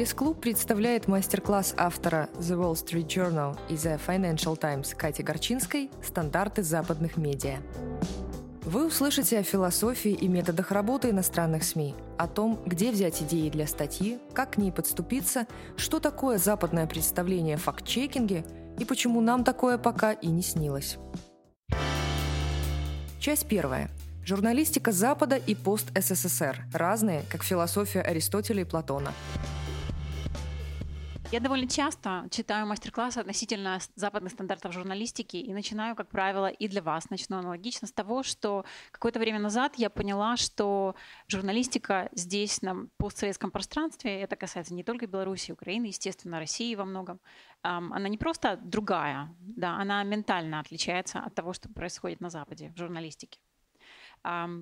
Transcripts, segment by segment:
Пресс-клуб представляет мастер-класс автора The Wall Street Journal и The Financial Times Кати Горчинской «Стандарты западных медиа». Вы услышите о философии и методах работы иностранных СМИ, о том, где взять идеи для статьи, как к ней подступиться, что такое западное представление о факт-чекинге и почему нам такое пока и не снилось. Часть первая. Журналистика Запада и пост-СССР. Разные, как философия Аристотеля и Платона. Я довольно часто читаю мастер-классы относительно западных стандартов журналистики и начинаю, как правило, и для вас начну аналогично с того, что какое-то время назад я поняла, что журналистика здесь, на постсоветском пространстве, это касается не только Беларуси, Украины, естественно, России во многом, она не просто другая, да, она ментально отличается от того, что происходит на Западе в журналистике.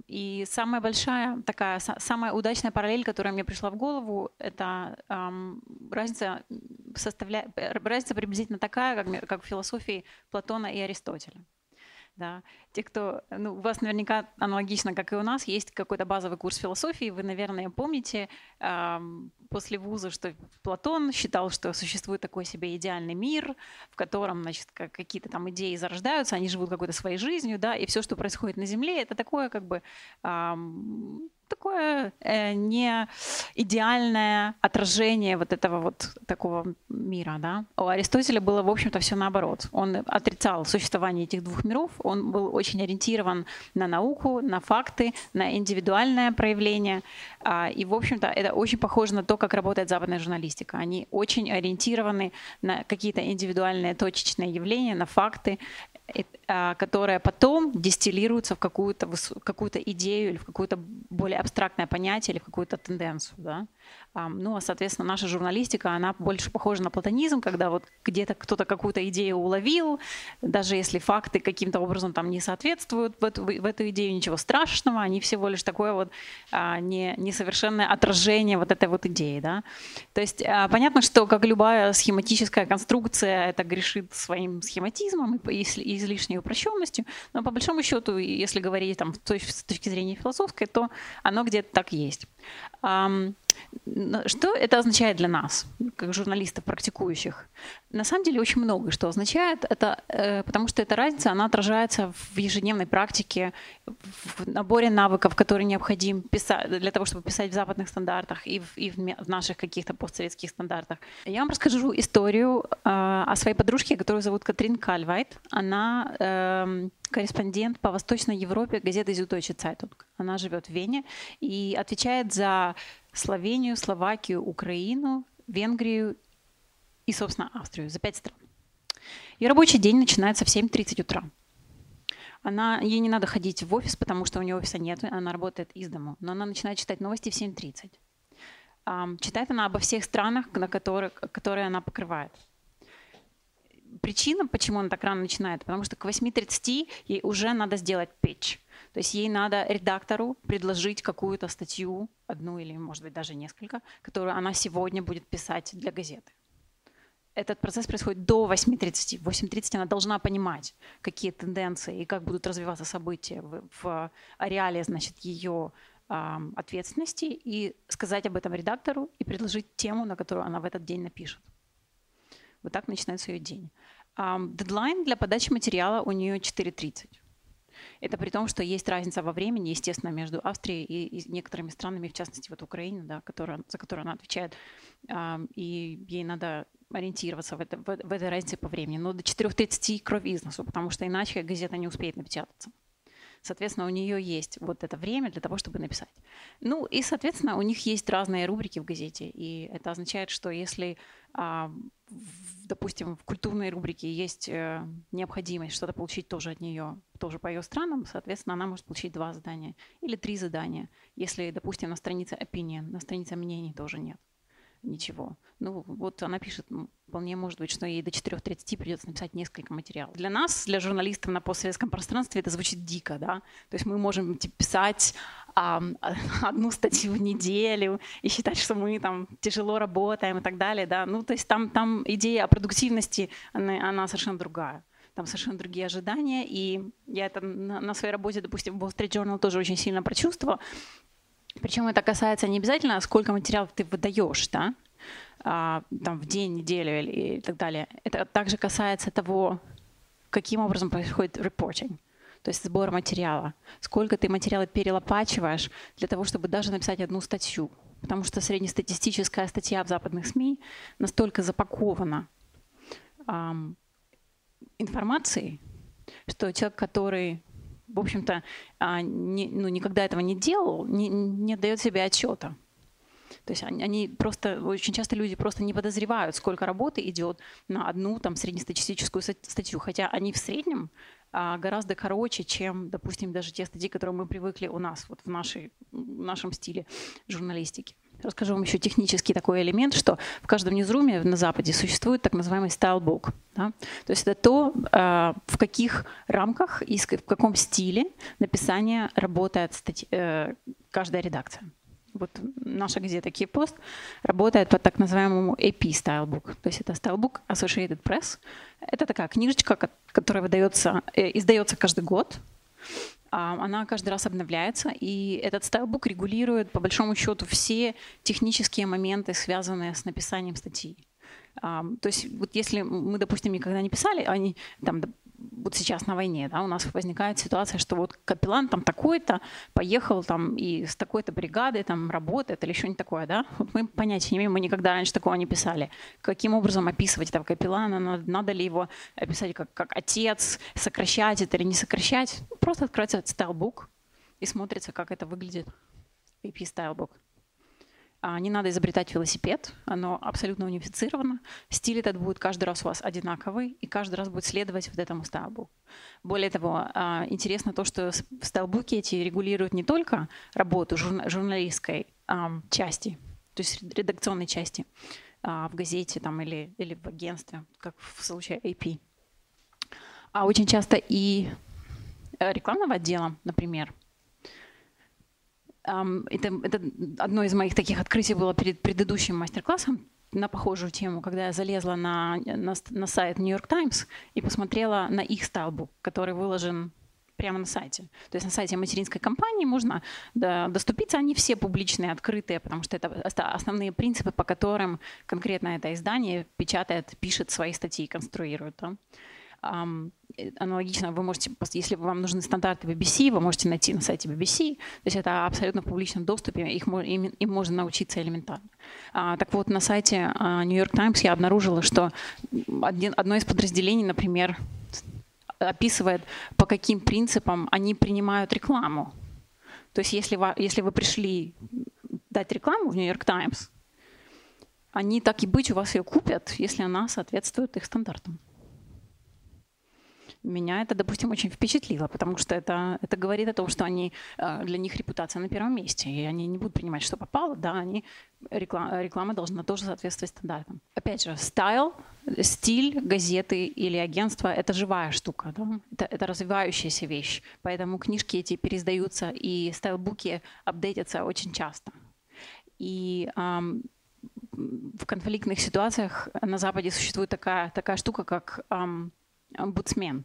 И самая большая такая, самая удачная параллель, которая мне пришла в голову, это разница, составляет, разница приблизительно такая, как, как в философии Платона и Аристотеля. Да. Те, кто, ну, у вас наверняка аналогично, как и у нас, есть какой-то базовый курс философии. Вы, наверное, помните э, после вуза, что Платон считал, что существует такой себе идеальный мир, в котором, значит, какие-то там идеи зарождаются, они живут какой-то своей жизнью, да, и все, что происходит на Земле, это такое как бы э, такое э, не идеальное отражение вот этого вот такого мира, да. У Аристотеля было, в общем-то, все наоборот. Он отрицал существование этих двух миров, он был очень ориентирован на науку, на факты, на индивидуальное проявление. А, и, в общем-то, это очень похоже на то, как работает западная журналистика. Они очень ориентированы на какие-то индивидуальные точечные явления, на факты, а, которые потом дистиллируются в какую-то какую идею или в какое-то более абстрактное понятие или в какую-то тенденцию. Да? Ну, а, соответственно, наша журналистика, она больше похожа на платонизм, когда вот где-то кто-то какую-то идею уловил, даже если факты каким-то образом там не соответствуют в эту, в эту идею, ничего страшного, они всего лишь такое вот а, не, несовершенное отражение вот этой вот идеи, да. То есть а, понятно, что как любая схематическая конструкция, это грешит своим схематизмом и, и упрощенностью, но по большому счету, если говорить там с точки зрения философской, то оно где-то так есть. Что это означает для нас, как журналистов практикующих? На самом деле очень много что означает, это, э, потому что эта разница, она отражается в ежедневной практике, в наборе навыков, которые необходим писать, для того, чтобы писать в западных стандартах и в, и в наших каких-то постсоветских стандартах. Я вам расскажу историю э, о своей подружке, которую зовут Катрин Кальвайт. Она э, корреспондент по Восточной Европе газеты Süddeutsche Zeitung. Она живет в Вене и отвечает за Словению, Словакию, Украину, Венгрию и, собственно, Австрию. За пять стран. Ее рабочий день начинается в 7.30 утра. Она, ей не надо ходить в офис, потому что у нее офиса нет, она работает из дома. Но она начинает читать новости в 7.30. Um, читает она обо всех странах, на которых, которые она покрывает. Причина, почему она так рано начинает, потому что к 8.30 ей уже надо сделать pitch. То есть ей надо редактору предложить какую-то статью, одну или, может быть, даже несколько, которую она сегодня будет писать для газеты. Этот процесс происходит до 8.30. В 8.30 она должна понимать, какие тенденции и как будут развиваться события в, в ареале значит, ее э, ответственности и сказать об этом редактору и предложить тему, на которую она в этот день напишет. Вот так начинается ее день. Дедлайн для подачи материала у нее 4.30. Это при том, что есть разница во времени, естественно, между Австрией и, некоторыми странами, в частности, вот Украина, да, которая, за которую она отвечает, и ей надо ориентироваться в, это, в, в этой разнице по времени. Но до 4.30 кровь из потому что иначе газета не успеет напечататься. Соответственно, у нее есть вот это время для того, чтобы написать. Ну и, соответственно, у них есть разные рубрики в газете. И это означает, что если, допустим, в культурной рубрике есть э, необходимость что-то получить тоже от нее, тоже по ее странам, соответственно, она может получить два задания или три задания. Если, допустим, на странице opinion, на странице мнений тоже нет ничего. Ну, вот она пишет, вполне может быть, что ей до 4.30 придется написать несколько материалов. Для нас, для журналистов на постсоветском пространстве, это звучит дико, да? То есть мы можем типа, писать одну статью в неделю и считать, что мы там тяжело работаем и так далее, да? Ну, то есть там, там идея о продуктивности, она, она совершенно другая там совершенно другие ожидания, и я это на своей работе, допустим, в Wall Street Journal тоже очень сильно прочувствовала, причем это касается не обязательно, сколько материалов ты выдаешь, да, а, там, в день, неделю или, и так далее. Это также касается того, каким образом происходит reporting, то есть сбор материала. Сколько ты материала перелопачиваешь для того, чтобы даже написать одну статью. Потому что среднестатистическая статья в западных СМИ настолько запакована эм, информацией, что человек, который, в общем-то, э, не, ну, никогда этого не делал, не, не дает себе отчета. То есть они, они просто, очень часто люди просто не подозревают, сколько работы идет на одну там среднестатистическую статью, хотя они в среднем а, гораздо короче, чем, допустим, даже те статьи, которые мы привыкли у нас, вот в, нашей, в нашем стиле журналистики. Расскажу вам еще технический такой элемент, что в каждом ньюзруме на Западе существует так называемый стайлбук. Да? То есть это то, а, в каких рамках и в каком стиле написания работает статья, э, каждая редакция вот наша газета Keypost работает по так называемому AP Stylebook. То есть это Stylebook Associated Press. Это такая книжечка, которая выдается, э, издается каждый год. А, она каждый раз обновляется, и этот стайлбук регулирует, по большому счету, все технические моменты, связанные с написанием статьи. То есть вот если мы, допустим, никогда не писали, они там вот сейчас на войне, да, у нас возникает ситуация, что вот капеллан там такой-то поехал там и с такой-то бригадой там работает или что-нибудь такое, да, вот мы понятия не имеем, мы никогда раньше такого не писали. Каким образом описывать этого капеллана, надо, надо ли его описать как, как отец, сокращать это или не сокращать? Просто открывается стайлбук и смотрится, как это выглядит. AP стайлбук. А, не надо изобретать велосипед, оно абсолютно унифицировано. Стиль этот будет каждый раз у вас одинаковый, и каждый раз будет следовать вот этому стайлбуку. Более того, а, интересно то, что стайлбуки эти регулируют не только работу журналистской части, то есть редакционной части а, в газете там, или, или в агентстве, как в случае AP, а очень часто и э, рекламного отдела, например, это, это одно из моих таких открытий было перед предыдущим мастер-классом на похожую тему, когда я залезла на, на, на сайт New York Times и посмотрела на их стайлбук, который выложен прямо на сайте. То есть на сайте материнской компании можно доступиться, они все публичные, открытые, потому что это основные принципы, по которым конкретно это издание печатает, пишет свои статьи, конструирует. Да. Э, аналогично вы можете, если вам нужны стандарты BBC, вы можете найти на сайте BBC, то есть это абсолютно в публичном доступе, их, им, им можно научиться элементарно. А, так вот, на сайте а, New York Times я обнаружила, что один, одно из подразделений, например, описывает, по каким принципам они принимают рекламу. То есть если вы, если вы пришли дать рекламу в New York Times, они так и быть у вас ее купят, если она соответствует их стандартам. Меня это, допустим, очень впечатлило, потому что это, это говорит о том, что они, э, для них репутация на первом месте, и они не будут принимать, что попало, да, они, реклама, реклама должна тоже соответствовать стандартам. Опять же, стайл, стиль газеты или агентства – это живая штука, да? это, это развивающаяся вещь, поэтому книжки эти переиздаются, и стайлбуки апдейтятся очень часто. И в конфликтных ситуациях на Западе существует такая, такая штука, как эм, омбудсмен,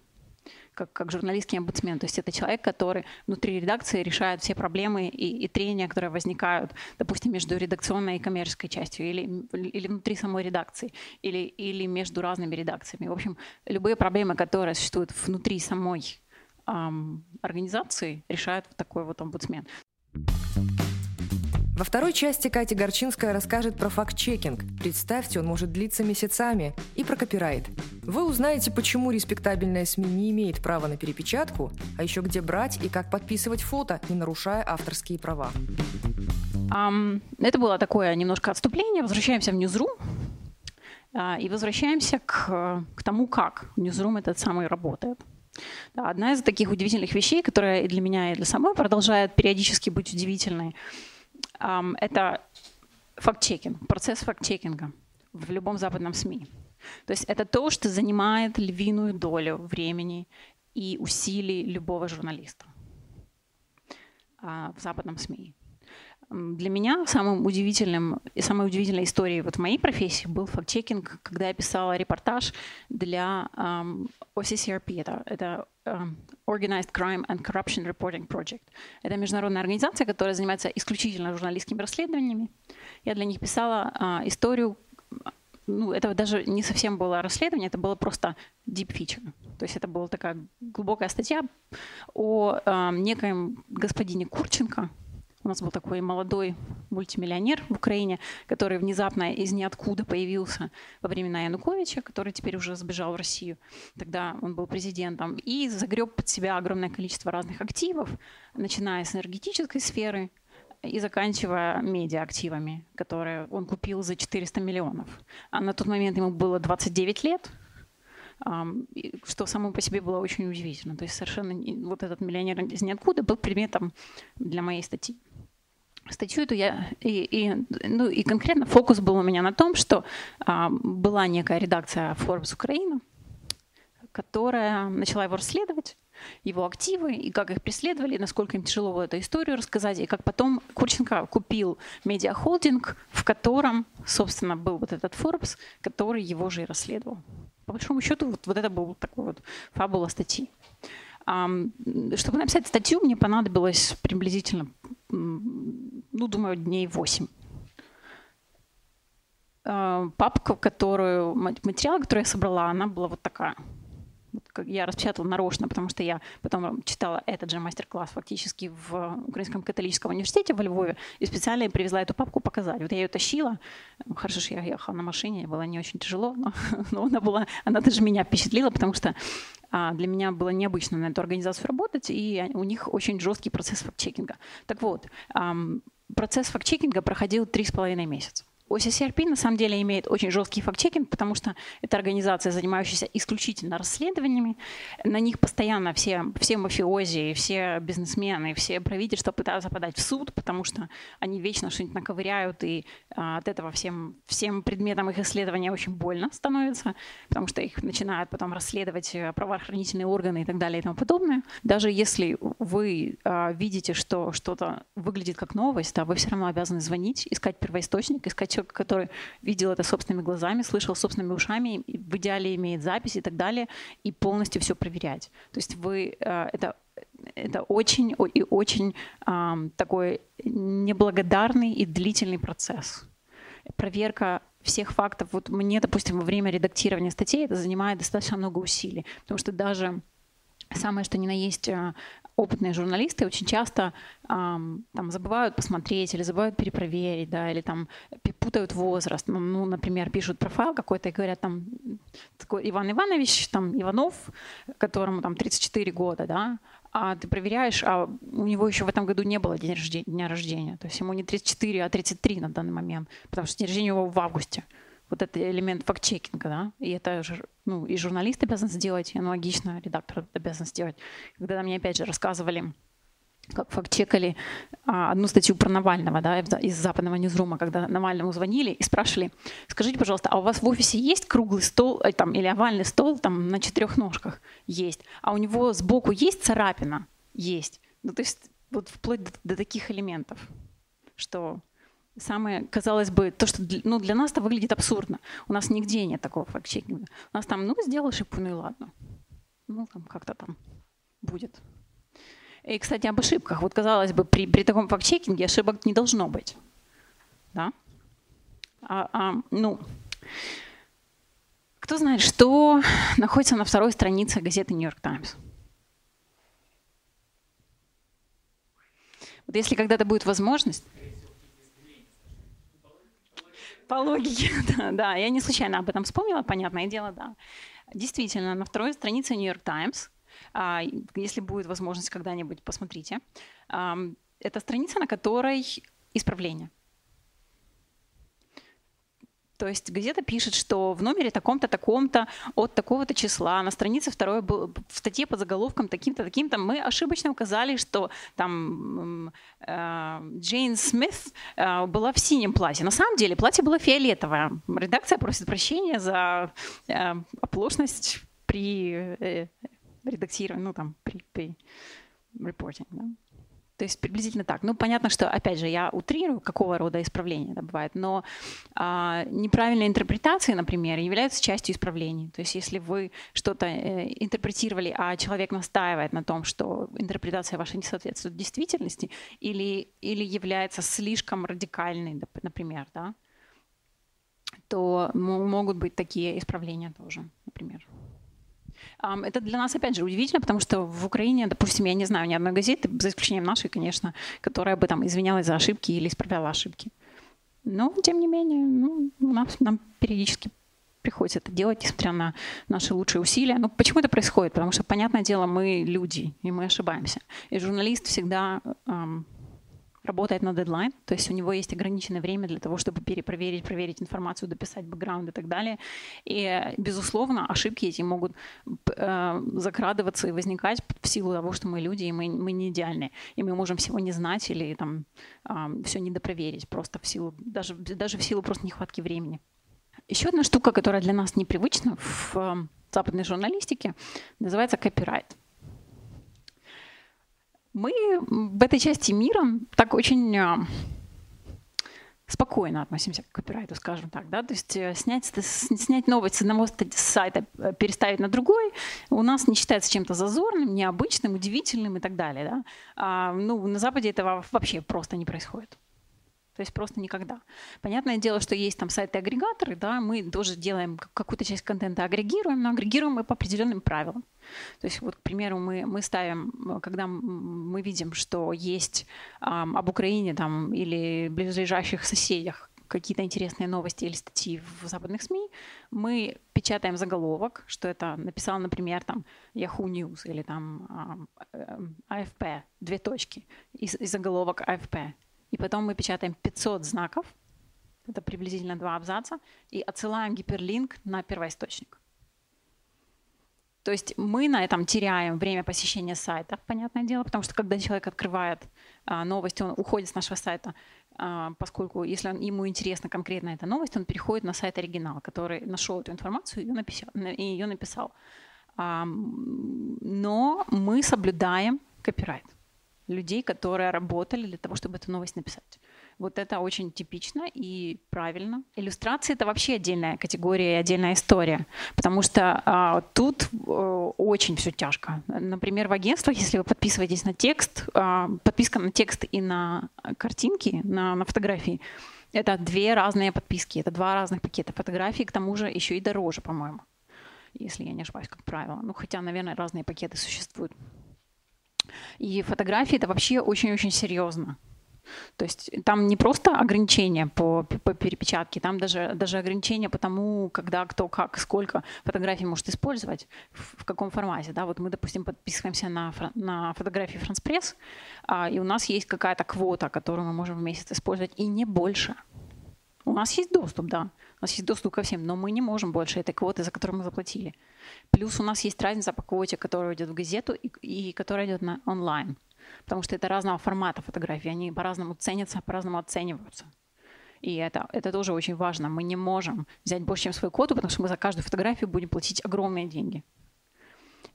как, как журналистский омбудсмен. То есть это человек, который внутри редакции решает все проблемы и, и трения, которые возникают, допустим, между редакционной и коммерческой частью, или, или внутри самой редакции, или, или между разными редакциями. В общем, любые проблемы, которые существуют внутри самой эм, организации, решает вот такой вот омбудсмен. Во второй части Катя Горчинская расскажет про факт-чекинг. Представьте, он может длиться месяцами. И про копирайт. Вы узнаете, почему респектабельная СМИ не имеет права на перепечатку, а еще где брать и как подписывать фото, не нарушая авторские права. Um, это было такое немножко отступление. Возвращаемся в Ньюзрум. Uh, и возвращаемся к, к тому, как Ньюзрум этот самый работает. Одна из таких удивительных вещей, которая и для меня, и для самой продолжает периодически быть удивительной – это факт-чекинг, процесс факт-чекинга в любом западном СМИ. То есть это то, что занимает львиную долю времени и усилий любого журналиста а, в западном СМИ. Для меня самым удивительным и самой удивительной историей вот в моей профессии был факт-чекинг, когда я писала репортаж для um, OCCRP, это, это Organized Crime and Corruption Reporting Project. Это международная организация, которая занимается исключительно журналистскими расследованиями. Я для них писала а, историю, ну, это даже не совсем было расследование, это было просто deep feature. То есть это была такая глубокая статья о а, некоем господине Курченко, у нас был такой молодой мультимиллионер в Украине, который внезапно из ниоткуда появился во времена Януковича, который теперь уже сбежал в Россию. Тогда он был президентом. И загреб под себя огромное количество разных активов, начиная с энергетической сферы, и заканчивая медиа-активами, которые он купил за 400 миллионов. А на тот момент ему было 29 лет, что само по себе было очень удивительно. То есть совершенно вот этот миллионер из ниоткуда был предметом для моей статьи. Статью эту я и, и, ну, и конкретно фокус был у меня на том, что а, была некая редакция Forbes Украина, которая начала его расследовать, его активы, и как их преследовали, насколько им тяжело эту историю рассказать, и как потом Курченко купил медиахолдинг, в котором, собственно, был вот этот Forbes, который его же и расследовал. По большому счету, вот, вот это был такой вот фабула статьи. Чтобы написать статью, мне понадобилось приблизительно, ну, думаю, дней 8. А, папка, которую, материал, который я собрала, она была вот такая – я распечатала нарочно, потому что я потом читала этот же мастер-класс фактически в Украинском католическом университете во Львове и специально привезла эту папку показать. Вот я ее тащила. Хорошо, что я ехала на машине, было не очень тяжело, но, но она была, она даже меня впечатлила, потому что а, для меня было необычно на эту организацию работать, и у них очень жесткий процесс факт-чекинга. Так вот, процесс факт-чекинга проходил три с половиной месяца. OCCRP на самом деле имеет очень жесткий факт-чекинг, потому что это организация, занимающаяся исключительно расследованиями. На них постоянно все, все мафиози, все бизнесмены, все правительства пытаются подать в суд, потому что они вечно что-нибудь наковыряют, и а, от этого всем, всем предметам их исследования очень больно становится, потому что их начинают потом расследовать э, правоохранительные органы и так далее и тому подобное. Даже если вы а, видите, что что-то выглядит как новость, да, вы все равно обязаны звонить, искать первоисточник, искать человек, который видел это собственными глазами, слышал собственными ушами, в идеале имеет запись и так далее, и полностью все проверять. То есть вы э, это это очень и очень такой неблагодарный и длительный процесс. Проверка всех фактов. Вот мне, допустим, во время редактирования статей это занимает достаточно много усилий, потому что даже самое что ни на есть э, опытные журналисты очень часто эм, там забывают посмотреть или забывают перепроверить, да, или там путают возраст. Ну, ну например, пишут профайл какой-то и говорят там такой Иван Иванович, там Иванов, которому там 34 года, да, а ты проверяешь, а у него еще в этом году не было дня рождения, дня рождения. То есть ему не 34, а 33 на данный момент, потому что день рождения у него в августе вот этот элемент факт-чекинга, да, и это ну, и журналист обязан сделать, и аналогично редактор обязан сделать. Когда мне опять же рассказывали, как факт-чекали а, одну статью про Навального, да, из западного ньюзрума, когда Навальному звонили и спрашивали, скажите, пожалуйста, а у вас в офисе есть круглый стол э, там, или овальный стол там на четырех ножках? Есть. А у него сбоку есть царапина? Есть. Ну, то есть вот вплоть до, до таких элементов, что самое, казалось бы, то, что ну, для нас это выглядит абсурдно. У нас нигде нет такого факт-чекинга. У нас там, ну, сделал ошибку, ну и ладно. Ну, там как-то там будет. И, кстати, об ошибках. Вот, казалось бы, при, при таком факт-чекинге ошибок не должно быть. Да? А, а, ну, кто знает, что находится на второй странице газеты «Нью-Йорк Таймс»? Вот если когда-то будет возможность, по логике, да, да. Я не случайно об этом вспомнила, понятное дело, да. Действительно, на второй странице New York Times, а, если будет возможность когда-нибудь, посмотрите, это страница, на которой исправление – то есть газета пишет, что в номере таком-то, таком-то, от такого-то числа, на странице второй, в статье под заголовком таким-то, таким-то, мы ошибочно указали, что там э, Джейн Смит э, была в синем платье. На самом деле платье было фиолетовое. Редакция просит прощения за э, оплошность при э, редактировании, ну там, при, при reporting. Да? То есть приблизительно так. Ну, понятно, что, опять же, я утрирую, какого рода исправления это бывает, но а, неправильные интерпретации, например, являются частью исправлений. То есть если вы что-то э, интерпретировали, а человек настаивает на том, что интерпретация ваша не соответствует действительности или, или является слишком радикальной, например, да, то могут быть такие исправления тоже, например. Это для нас, опять же, удивительно, потому что в Украине, допустим, я не знаю ни одной газеты, за исключением нашей, конечно, которая бы там извинялась за ошибки или исправляла ошибки. Но, тем не менее, ну, у нас, нам периодически приходится это делать, несмотря на наши лучшие усилия. Ну, почему это происходит? Потому что, понятное дело, мы люди, и мы ошибаемся. И журналист всегда эм, работает на дедлайн, то есть у него есть ограниченное время для того, чтобы перепроверить, проверить информацию, дописать бэкграунд и так далее. И, безусловно, ошибки эти могут э, закрадываться и возникать в силу того, что мы люди, и мы, мы не идеальны. И мы можем всего не знать или там э, все недопроверить, просто в силу, даже, даже в силу просто нехватки времени. Еще одна штука, которая для нас непривычна в э, западной журналистике, называется копирайт мы в этой части мира так очень а, спокойно относимся к копирайту, скажем так, да, то есть э, снять, снять новость с одного сайта, э, переставить на другой, у нас не считается чем-то зазорным, необычным, удивительным и так далее, да. А, ну, на Западе этого вообще просто не происходит. То есть просто никогда. Понятное дело, что есть там сайты-агрегаторы, да, мы тоже делаем какую-то часть контента агрегируем, но агрегируем мы по определенным правилам. То есть вот, к примеру, мы, мы ставим, когда мы видим, что есть эм, об Украине там или близлежащих соседях какие-то интересные новости или статьи в западных СМИ, мы печатаем заголовок, что это написал, например, там Yahoo News или там АФП, эм, две точки, и, и заголовок АФП. И потом мы печатаем 500 знаков, это приблизительно два абзаца, и отсылаем гиперлинк на первоисточник. То есть мы на этом теряем время посещения сайта, понятное дело, потому что когда человек открывает а, новость, он уходит с нашего сайта, а, поскольку если он, ему интересна конкретно эта новость, он переходит на сайт оригинал, который нашел эту информацию и ее написал. И ее написал. А, но мы соблюдаем копирайт людей, которые работали для того, чтобы эту новость написать. Вот это очень типично и правильно. Иллюстрации это вообще отдельная категория и отдельная история, потому что а, тут а, очень все тяжко. Например, в агентствах, если вы подписываетесь на текст, а, подписка на текст и на картинки, на, на фотографии, это две разные подписки, это два разных пакета фотографий, к тому же еще и дороже, по-моему, если я не ошибаюсь, как правило. Ну, хотя, наверное, разные пакеты существуют. И фотографии это вообще очень-очень серьезно. То есть там не просто ограничения по, по перепечатке, там даже, даже ограничения по тому, когда, кто, как, сколько фотографий может использовать, в, в каком формате. Да? Вот мы, допустим, подписываемся на, на фотографии France а, и у нас есть какая-то квота, которую мы можем в месяц использовать, и не больше. У нас есть доступ, да. У нас есть доступ ко всем, но мы не можем больше этой квоты, за которую мы заплатили. Плюс у нас есть разница по квоте, которая идет в газету и, и которая идет на онлайн. Потому что это разного формата фотографии. Они по-разному ценятся, по-разному оцениваются. И это, это тоже очень важно. Мы не можем взять больше, чем свою квоту, потому что мы за каждую фотографию будем платить огромные деньги.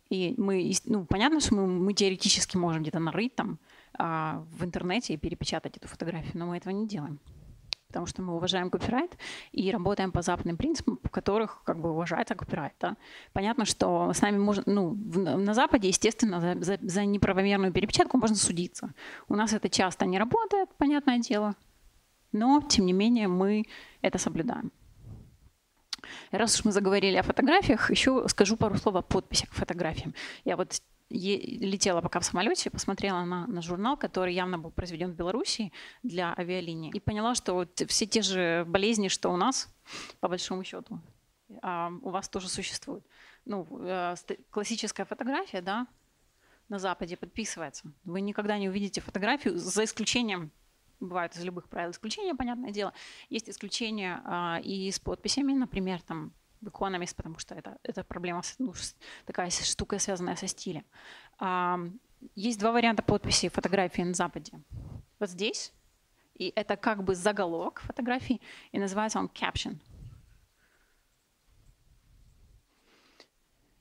И мы, ну, понятно, что мы, мы теоретически можем где-то нарыть там а, в интернете и перепечатать эту фотографию, но мы этого не делаем потому что мы уважаем копирайт и работаем по западным принципам, по которых как бы уважается копирайт. Да. Понятно, что с нами можно, ну, на Западе, естественно, за, за, за неправомерную перепечатку можно судиться. У нас это часто не работает, понятное дело, но, тем не менее, мы это соблюдаем. Раз уж мы заговорили о фотографиях, еще скажу пару слов о подписях к фотографиям. Я вот летела пока в самолете, посмотрела на, на журнал, который явно был произведен в Беларуси для авиалинии, и поняла, что вот все те же болезни, что у нас, по большому счету, а, у вас тоже существуют. Ну, э, классическая фотография, да, на Западе подписывается. Вы никогда не увидите фотографию, за исключением бывают из любых правил исключения, понятное дело. Есть исключения а, и с подписями, например, там Economist, потому что это, это проблема, ну, такая штука, связанная со стилем. А, есть два варианта подписи фотографии на Западе. Вот здесь, и это как бы заголовок фотографии, и называется он caption.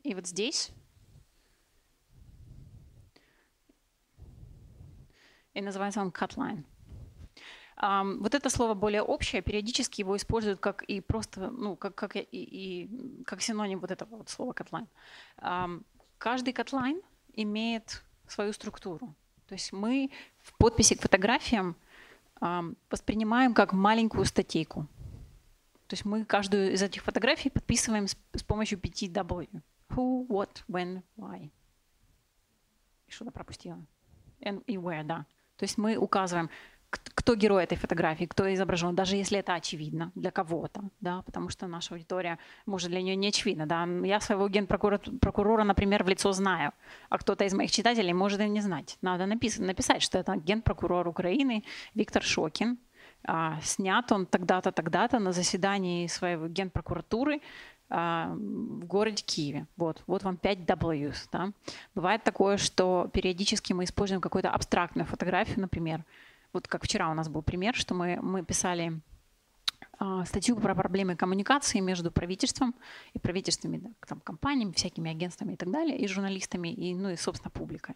И вот здесь и называется он cutline. Вот это слово более общее, периодически его используют как и просто, ну, как, как, и, и, как синоним вот этого вот слова. Um, каждый cutline имеет свою структуру. То есть мы в подписи к фотографиям воспринимаем как маленькую статейку. То есть мы каждую из этих фотографий подписываем с, помощью 5 W. Who, what, when, why. Что-то пропустила. And, и where, да. То есть мы указываем, кто герой этой фотографии, кто изображен, даже если это очевидно для кого-то, да, потому что наша аудитория, может, для нее не очевидно, да. Я своего генпрокурора, например, в лицо знаю, а кто-то из моих читателей может и не знать. Надо написать, написать что это генпрокурор Украины Виктор Шокин, а, снят он тогда-то, тогда-то на заседании своей генпрокуратуры а, в городе Киеве. Вот, вот вам 5 Ws. Да. Бывает такое, что периодически мы используем какую-то абстрактную фотографию, например, вот как вчера у нас был пример, что мы, мы писали э, статью про проблемы коммуникации между правительством и правительственными там, компаниями, всякими агентствами и так далее, и журналистами, и, ну и, собственно, публикой.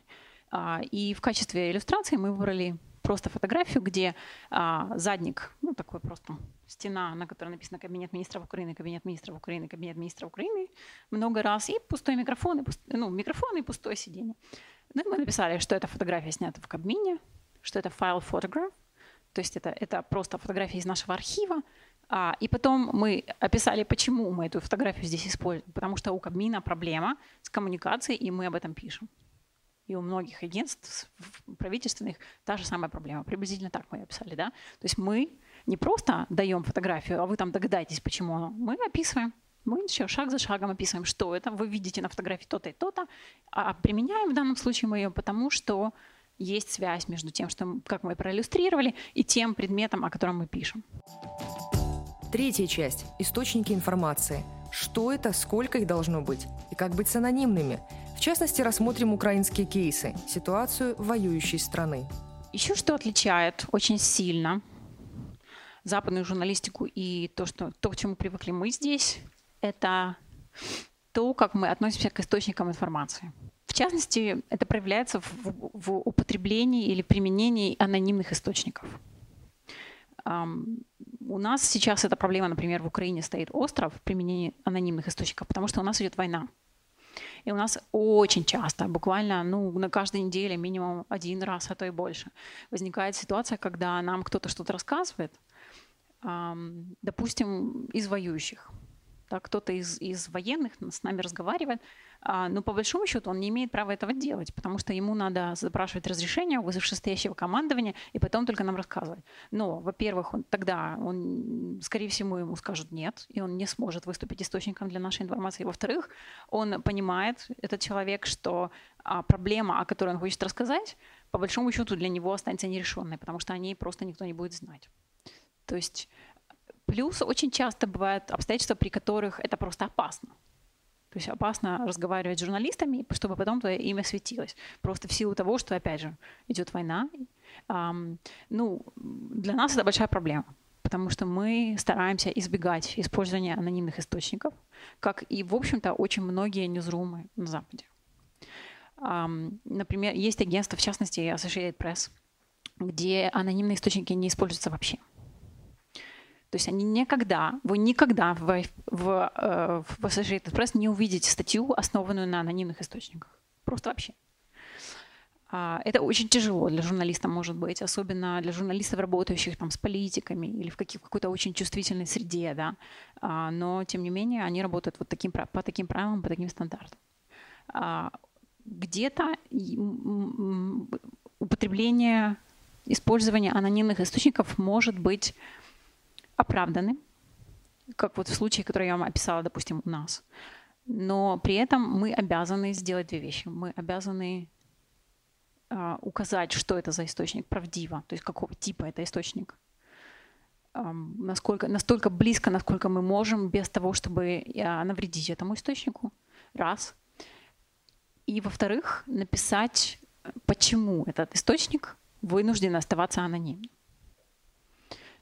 Э, и в качестве иллюстрации мы выбрали просто фотографию, где а, задник, ну такой просто стена, на которой написано «Кабинет министров Украины», «Кабинет министров Украины», «Кабинет министров Украины» много раз, и пустой микрофон, и пуст... ну, микрофон и пустое сиденье. Ну и мы написали, что эта фотография снята в Кабмине, что это файл фотограф, то есть это, это просто фотография из нашего архива, а, и потом мы описали, почему мы эту фотографию здесь используем. Потому что у Кабмина проблема с коммуникацией, и мы об этом пишем. И у многих агентств правительственных та же самая проблема. Приблизительно так мы описали. Да? То есть мы не просто даем фотографию, а вы там догадаетесь, почему. Мы описываем. Мы еще шаг за шагом описываем, что это. Вы видите на фотографии то-то и то-то. А применяем в данном случае мы ее потому, что есть связь между тем, что, как мы проиллюстрировали, и тем предметом, о котором мы пишем. Третья часть – источники информации. Что это, сколько их должно быть, и как быть с анонимными. В частности, рассмотрим украинские кейсы, ситуацию воюющей страны. Еще что отличает очень сильно западную журналистику и то, что, то, к чему привыкли мы здесь, это то, как мы относимся к источникам информации. В частности, это проявляется в, в употреблении или применении анонимных источников. Um, у нас сейчас эта проблема, например, в Украине стоит остров в применении анонимных источников, потому что у нас идет война. И у нас очень часто, буквально ну, на каждой неделе, минимум один раз, а то и больше, возникает ситуация, когда нам кто-то что-то рассказывает, um, допустим, из воюющих да, кто-то из, из военных с нами разговаривает, но по большому счету он не имеет права этого делать, потому что ему надо запрашивать разрешение у вышестоящего командования и потом только нам рассказывать. Но, во-первых, он, тогда он, скорее всего, ему скажут нет, и он не сможет выступить источником для нашей информации. Во-вторых, он понимает, этот человек, что а, проблема, о которой он хочет рассказать, по большому счету для него останется нерешенной, потому что о ней просто никто не будет знать. То есть Плюс очень часто бывают обстоятельства, при которых это просто опасно. То есть опасно разговаривать с журналистами, чтобы потом твое имя светилось. Просто в силу того, что, опять же, идет война. Um, ну, для нас это большая проблема, потому что мы стараемся избегать использования анонимных источников, как и, в общем-то, очень многие ньюзрумы на Западе. Um, например, есть агентство, в частности, Associated Press, где анонимные источники не используются вообще. То есть они никогда, вы никогда в, в, э, в Associated Press не увидите статью, основанную на анонимных источниках. Просто вообще. А, это очень тяжело для журналиста, может быть, особенно для журналистов, работающих там с политиками или в, в какой-то очень чувствительной среде, да. А, но, тем не менее, они работают вот таким, по таким правилам, по таким стандартам. А, где-то употребление, использование анонимных источников может быть оправданы, как вот в случае, который я вам описала, допустим, у нас. Но при этом мы обязаны сделать две вещи. Мы обязаны э, указать, что это за источник правдиво, то есть какого типа это источник. Э, насколько, настолько близко, насколько мы можем, без того, чтобы э, навредить этому источнику. Раз. И во-вторых, написать, почему этот источник вынужден оставаться анонимным.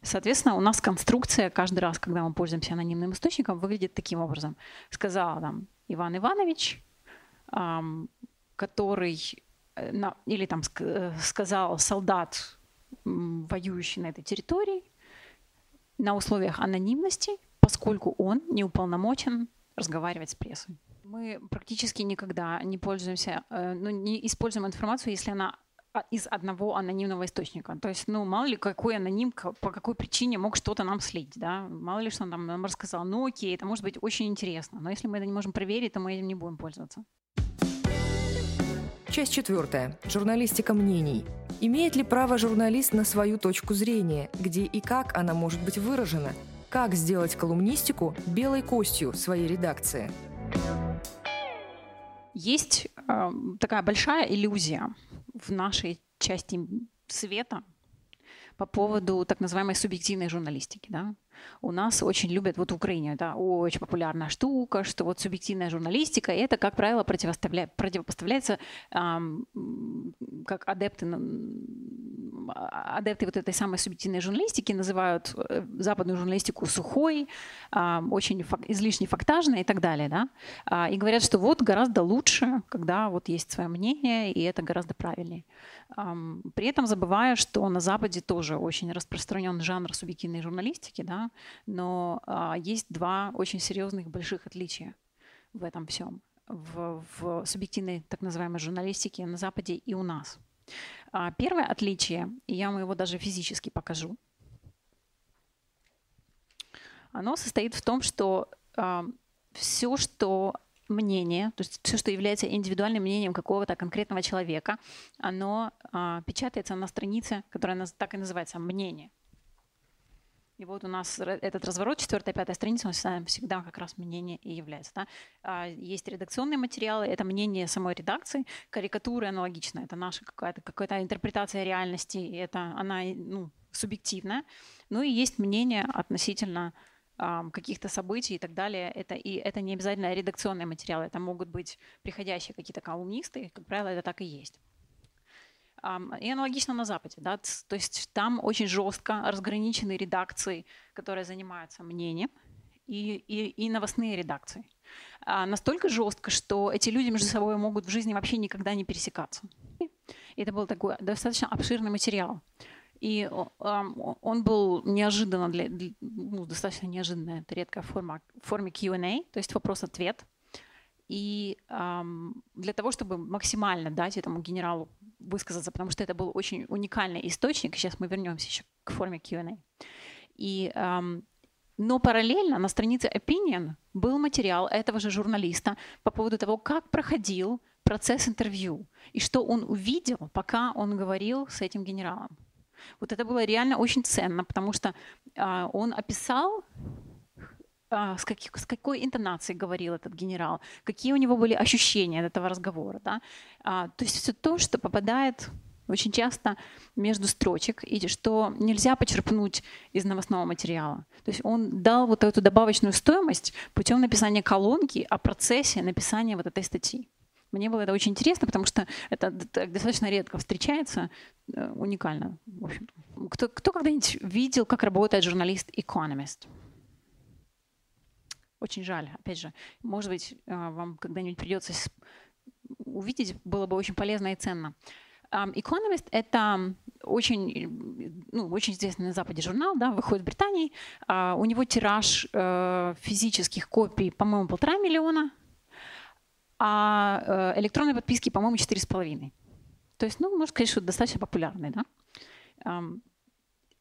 Соответственно, у нас конструкция каждый раз, когда мы пользуемся анонимным источником, выглядит таким образом. Сказал там Иван Иванович, который э, или там э, сказал солдат, воюющий на этой территории, на условиях анонимности, поскольку он не уполномочен разговаривать с прессой. Мы практически никогда не пользуемся, ну, не используем информацию, если она из одного анонимного источника. То есть, ну, мало ли какой аноним, по какой причине мог что-то нам слить, да, мало ли что он там нам рассказал. Ну, окей, это может быть очень интересно, но если мы это не можем проверить, то мы этим не будем пользоваться. Часть четвертая. Журналистика мнений. Имеет ли право журналист на свою точку зрения, где и как она может быть выражена? Как сделать колумнистику белой костью своей редакции? Есть э, такая большая иллюзия в нашей части света по поводу так называемой субъективной журналистики. Да? У нас очень любят, вот в Украине, да, очень популярная штука, что вот субъективная журналистика, это, как правило, противопоставляется эм, как адепты, адепты вот этой самой субъективной журналистики называют э, западную журналистику сухой, э, очень фак, излишне фактажной и так далее. Да? Э, и говорят, что вот гораздо лучше, когда вот есть свое мнение, и это гораздо правильнее. При этом забывая, что на Западе тоже очень распространен жанр субъективной журналистики, да, но а, есть два очень серьезных больших отличия в этом всем. В, в субъективной так называемой журналистике на Западе и у нас. А, первое отличие, и я вам его даже физически покажу, оно состоит в том, что э, все, что мнение, то есть все, что является индивидуальным мнением какого-то конкретного человека, оно а, печатается на странице, которая так и называется «мнение». И вот у нас этот разворот, четвертая, пятая страница, он всегда как раз мнение и является. Да? А, есть редакционные материалы, это мнение самой редакции, карикатуры аналогично, это наша какая-то какая интерпретация реальности, это она ну, субъективная. Ну и есть мнение относительно каких-то событий и так далее. Это, и это не обязательно редакционные материалы, это могут быть приходящие какие-то колумнисты, как правило, это так и есть. И аналогично на Западе. Да? То есть там очень жестко разграничены редакции, которые занимаются мнением, и, и, и новостные редакции. А настолько жестко, что эти люди между собой могут в жизни вообще никогда не пересекаться. И это был такой достаточно обширный материал. И он был неожиданно для, ну, достаточно неожиданная, это редкая форма, в форме Q&A, то есть вопрос-ответ. И эм, для того, чтобы максимально дать этому генералу высказаться, потому что это был очень уникальный источник, сейчас мы вернемся еще к форме Q&A. И, эм, но параллельно на странице Opinion был материал этого же журналиста по поводу того, как проходил процесс интервью и что он увидел, пока он говорил с этим генералом. Вот это было реально очень ценно, потому что а, он описал с, каких, с какой интонацией говорил этот генерал, какие у него были ощущения от этого разговора. Да? А, то есть все то, что попадает очень часто между строчек, и что нельзя почерпнуть из новостного материала. То есть он дал вот эту добавочную стоимость путем написания колонки о процессе написания вот этой статьи. Мне было это очень интересно, потому что это достаточно редко встречается, э, уникально. В общем. Кто, кто когда-нибудь видел, как работает журналист-экономист? Очень жаль, опять же. Может быть, э, вам когда-нибудь придется увидеть, было бы очень полезно и ценно. Economist — это очень, ну, очень известный на Западе журнал, да, выходит в Британии. А, у него тираж э, физических копий, по-моему, полтора миллиона а э, электронные подписки, по-моему, 4,5. То есть, ну, сказать, что достаточно популярный, да.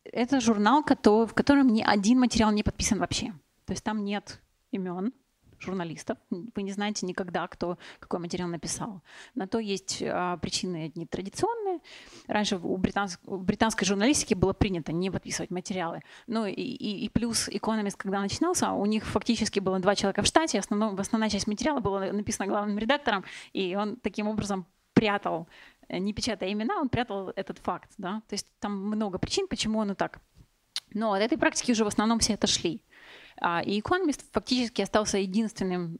Это журнал, в котором ни один материал не подписан вообще. То есть там нет имен, журналистов. Вы не знаете никогда, кто какой материал написал. На то есть а, причины одни традиционные. Раньше у, британск, у британской журналистики было принято не подписывать материалы. Ну и, и, и плюс Economist, когда начинался, у них фактически было два человека в штате. Основном, основная часть материала была написана главным редактором, и он таким образом прятал, э, не печатая имена, он прятал этот факт. Да? То есть там много причин, почему оно так. Но от этой практики уже в основном все отошли. А, и Economist фактически остался единственным,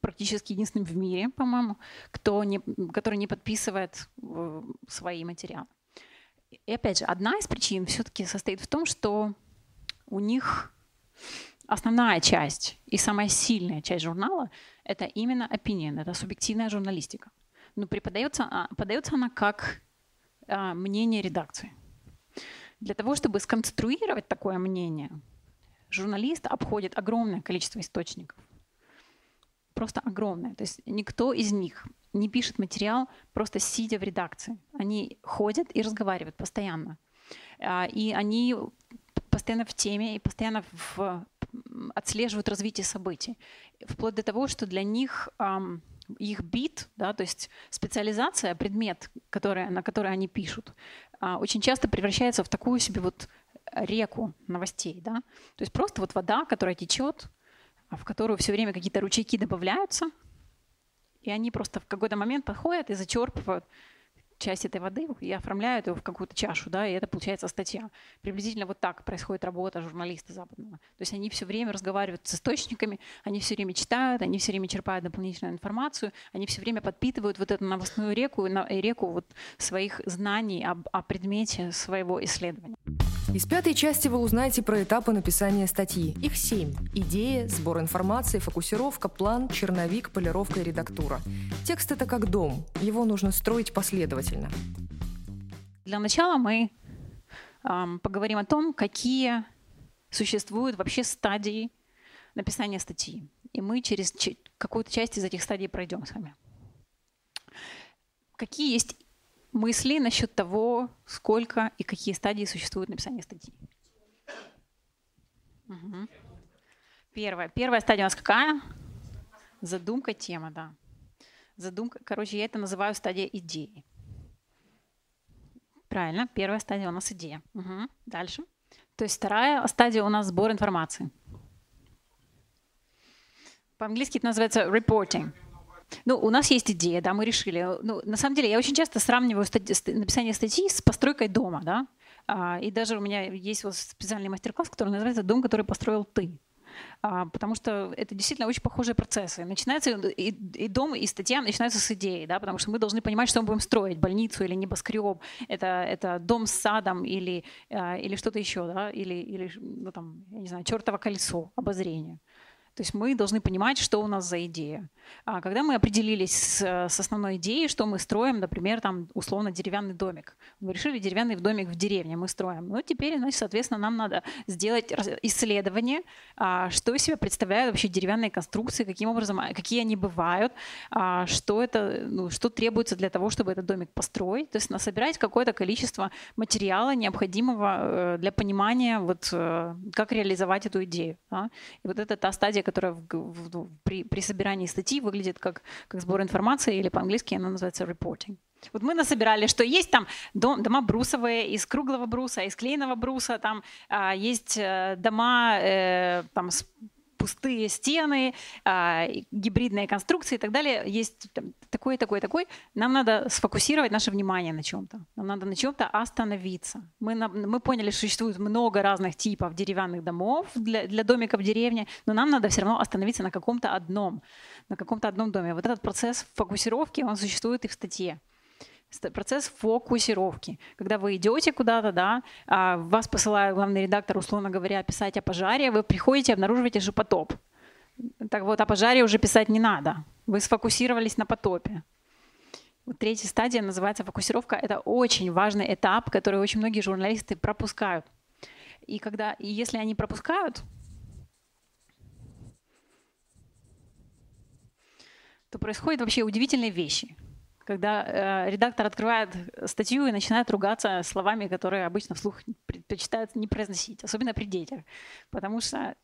практически единственным в мире, по-моему, кто не, который не подписывает э, свои материалы. И опять же, одна из причин все-таки состоит в том, что у них основная часть и самая сильная часть журнала — это именно opinion, это субъективная журналистика. но преподается, а, подается она как а, мнение редакции. Для того, чтобы сконструировать такое мнение, журналист обходит огромное количество источников. Просто огромное. То есть никто из них не пишет материал просто сидя в редакции. Они ходят и разговаривают постоянно. А, и они постоянно в теме и постоянно в, отслеживают развитие событий. Вплоть до того, что для них их бит, да, то есть специализация, предмет, который, на который они пишут, а, очень часто превращается в такую себе вот реку новостей. Да? То есть просто вот вода, которая течет, а в которую все время какие-то ручейки добавляются, и они просто в какой-то момент подходят и зачерпывают часть этой воды и оформляют его в какую-то чашу, да, и это получается статья. Приблизительно вот так происходит работа журналиста западного. То есть они все время разговаривают с источниками, они все время читают, они все время черпают дополнительную информацию, они все время подпитывают вот эту новостную реку, реку вот своих знаний об, о предмете своего исследования. Из пятой части вы узнаете про этапы написания статьи. Их семь. Идея, сбор информации, фокусировка, план, черновик, полировка и редактура. Текст — это как дом. Его нужно строить последовательно. Для начала мы эм, поговорим о том, какие существуют вообще стадии написания статьи. И мы через какую-то часть из этих стадий пройдем с вами. Какие есть мысли насчет того, сколько и какие стадии существуют написания статьи. Угу. Первая. Первая стадия у нас какая? Задумка, тема, да. Задумка, короче, я это называю стадия идеи. Правильно, первая стадия у нас идея. Угу. Дальше. То есть вторая стадия у нас сбор информации. По-английски это называется reporting. Ну, у нас есть идея, да, мы решили. Ну, на самом деле, я очень часто сравниваю стати- написание статьи с постройкой дома, да. А, и даже у меня есть вот специальный мастер-класс, который называется «Дом, который построил ты». А, потому что это действительно очень похожие процессы. Начинается и, и дом, и статья начинаются с идеи, да, потому что мы должны понимать, что мы будем строить, больницу или небоскреб, это, это дом с садом или, а, или что-то еще, да, или, или ну, там, я не знаю, чертово колесо, обозрение. То есть мы должны понимать, что у нас за идея. А когда мы определились с, с основной идеей, что мы строим, например, там условно деревянный домик. Мы решили деревянный домик в деревне мы строим. Ну, теперь, значит, соответственно, нам надо сделать исследование, а, что из себя представляют вообще деревянные конструкции, каким образом, а, какие они бывают, а, что это, ну, что требуется для того, чтобы этот домик построить. То есть собирать какое-то количество материала, необходимого э, для понимания, вот, э, как реализовать эту идею. Да? И вот это та стадия, которая в, в, в, при, при собирании статьи выглядит как, как сбор информации, или по-английски она называется reporting. Вот мы насобирали, что есть там дом, дома брусовые из круглого бруса, из клееного бруса, там а, есть э, дома э, там, с пустые стены, а, гибридные конструкции и так далее. Есть такой, такой, такой. Нам надо сфокусировать наше внимание на чем-то. Нам надо на чем-то остановиться. Мы, мы поняли, что существует много разных типов деревянных домов для, для домиков в деревне, но нам надо все равно остановиться на каком-то одном, на каком-то одном доме. Вот этот процесс фокусировки, он существует и в статье процесс фокусировки. Когда вы идете куда-то, да, а, вас посылает главный редактор, условно говоря, писать о пожаре, вы приходите, обнаруживаете же потоп. Так вот, о пожаре уже писать не надо. Вы сфокусировались на потопе. Вот третья стадия называется фокусировка. Это очень важный этап, который очень многие журналисты пропускают. И когда, и если они пропускают, то происходят вообще удивительные вещи – когда э, редактор открывает статью и начинает ругаться словами, которые обычно вслух предпочитают не произносить, особенно при детях. Потому что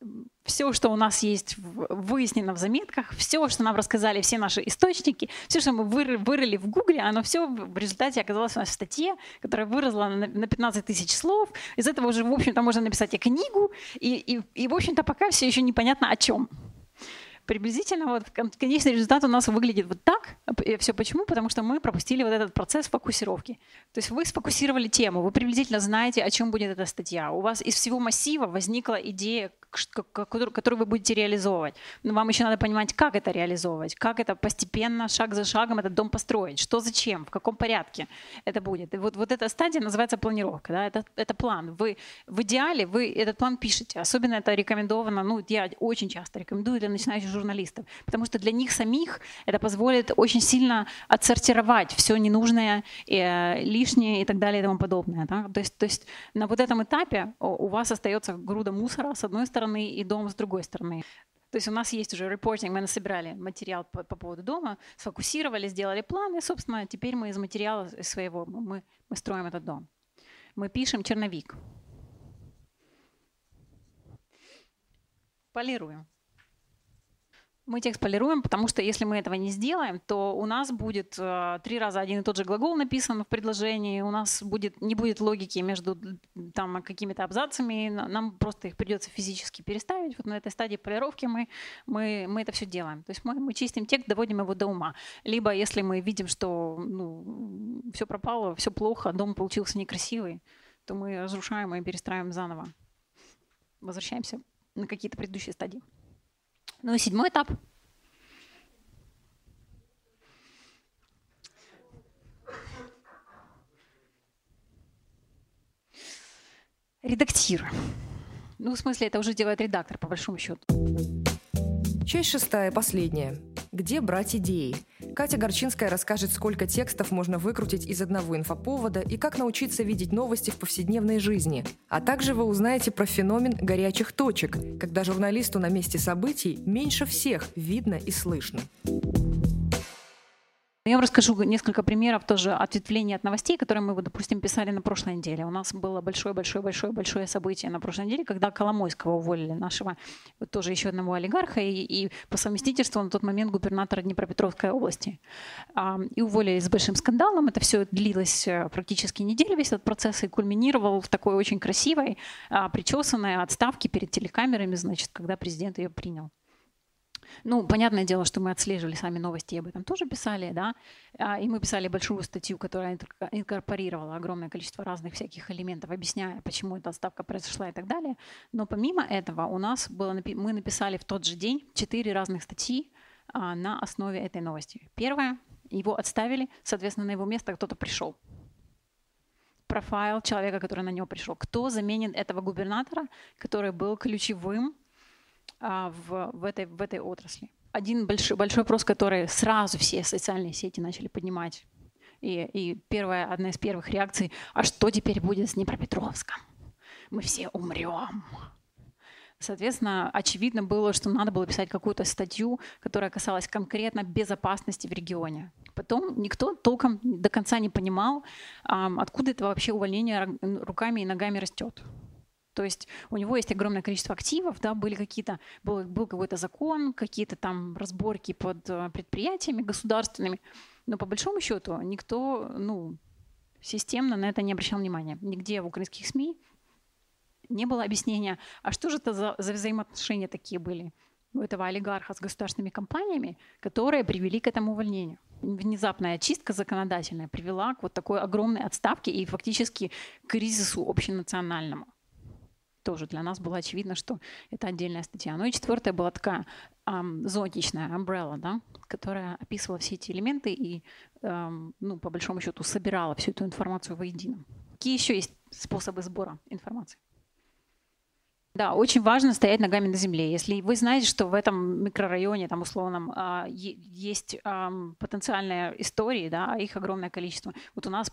все, что у нас есть выяснено в заметках, все, что нам рассказали все наши источники, все, что мы вырыли в Гугле, оно все в результате оказалось у нас в статье, которая выросла на 15 тысяч слов. Из этого уже, в общем-то, можно написать и книгу, и, и, и в общем-то, пока все еще непонятно о чем приблизительно вот конечный результат у нас выглядит вот так. Все почему? Потому что мы пропустили вот этот процесс фокусировки. То есть вы сфокусировали тему, вы приблизительно знаете, о чем будет эта статья. У вас из всего массива возникла идея который вы будете реализовывать. Но вам еще надо понимать, как это реализовывать, как это постепенно, шаг за шагом этот дом построить, что зачем, в каком порядке это будет. И вот, вот эта стадия называется планировка, да, это, это план. Вы в идеале вы этот план пишете. Особенно это рекомендовано, ну, я очень часто рекомендую для начинающих журналистов, потому что для них самих это позволит очень сильно отсортировать все ненужное, э, лишнее и так далее и тому подобное. Да? То, есть, то есть на вот этом этапе у вас остается груда мусора с одной стороны и дом с другой стороны. То есть у нас есть уже репортинг, мы насобирали материал по, по поводу дома, сфокусировали, сделали план, и, собственно, теперь мы из материала своего, мы, мы строим этот дом. Мы пишем черновик. Полируем. Мы текст полируем, потому что если мы этого не сделаем, то у нас будет э, три раза один и тот же глагол написан в предложении, у нас будет, не будет логики между там, какими-то абзацами, нам просто их придется физически переставить. Вот на этой стадии полировки мы, мы, мы это все делаем. То есть мы, мы чистим текст, доводим его до ума. Либо если мы видим, что ну, все пропало, все плохо, дом получился некрасивый, то мы разрушаем и перестраиваем заново. Возвращаемся на какие-то предыдущие стадии. Ну седьмой этап. Редактир. Ну, в смысле, это уже делает редактор, по большому счету. Часть шестая, последняя. Где брать идеи? Катя Горчинская расскажет, сколько текстов можно выкрутить из одного инфоповода и как научиться видеть новости в повседневной жизни. А также вы узнаете про феномен горячих точек, когда журналисту на месте событий меньше всех видно и слышно. Я вам расскажу несколько примеров тоже ответвления от новостей, которые мы, допустим, писали на прошлой неделе. У нас было большое-большое-большое-большое событие на прошлой неделе, когда Коломойского уволили, нашего тоже еще одного олигарха и, и по совместительству на тот момент губернатора Днепропетровской области. И уволили с большим скандалом. Это все длилось э, практически неделю, весь этот процесс, и кульминировал в такой очень красивой, а, причесанной отставке перед телекамерами, значит, когда президент ее принял. Ну, понятное дело, что мы отслеживали сами новости, и об этом тоже писали, да, а, и мы писали большую статью, которая инкорпорировала огромное количество разных всяких элементов, объясняя, почему эта отставка произошла и так далее. Но помимо этого у нас было, мы написали в тот же день четыре разных статьи а, на основе этой новости. Первое, его отставили, соответственно, на его место кто-то пришел профайл человека, который на него пришел. Кто заменит этого губернатора, который был ключевым в, в, этой, в этой отрасли. Один большой, большой вопрос, который сразу все социальные сети начали поднимать. И, и первая, одна из первых реакций, а что теперь будет с Днепропетровском? Мы все умрем. Соответственно, очевидно было, что надо было писать какую-то статью, которая касалась конкретно безопасности в регионе. Потом никто толком до конца не понимал, откуда это вообще увольнение руками и ногами растет. То есть у него есть огромное количество активов, да, были какие-то, был, был какой-то закон, какие-то там разборки под э, предприятиями государственными, но по большому счету никто, ну, системно на это не обращал внимания. Нигде в украинских СМИ не было объяснения, а что же это за, за взаимоотношения такие были у этого олигарха с государственными компаниями, которые привели к этому увольнению. Внезапная чистка законодательная привела к вот такой огромной отставке и фактически к кризису общенациональному тоже для нас было очевидно, что это отдельная статья. Ну и четвертая была такая эм, зонтичная, umbrella, да, которая описывала все эти элементы и, эм, ну, по большому счету, собирала всю эту информацию воедино. Какие еще есть способы сбора информации? Да, очень важно стоять ногами на земле. Если вы знаете, что в этом микрорайоне, там условном, а, есть потенциальные истории, да, их огромное количество. Вот у нас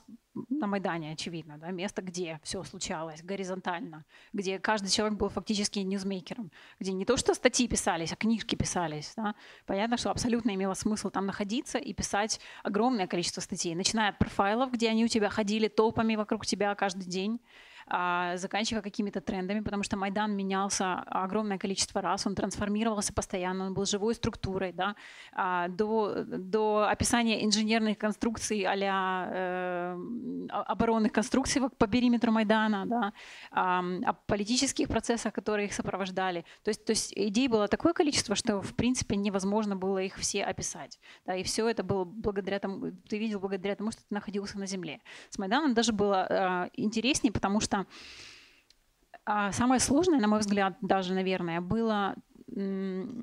на Майдане, очевидно, да, место, где все случалось горизонтально, где каждый человек был фактически ньюзмейкером, где не то что статьи писались, а книжки писались. Да. Понятно, что абсолютно имело смысл там находиться и писать огромное количество статей, начиная от профайлов, где они у тебя ходили толпами вокруг тебя каждый день, заканчивая какими-то трендами, потому что Майдан менялся огромное количество раз, он трансформировался постоянно, он был живой структурой, да, а, до, до описания инженерных конструкций а э, оборонных конструкций по периметру Майдана, да, о политических процессах, которые их сопровождали. То есть, то есть идей было такое количество, что в принципе невозможно было их все описать. Да, и все это было благодаря тому, ты видел благодаря тому, что ты находился на земле. С Майданом даже было э, интереснее, потому что А самое сложное, на мой взгляд, даже, наверное, было, ну,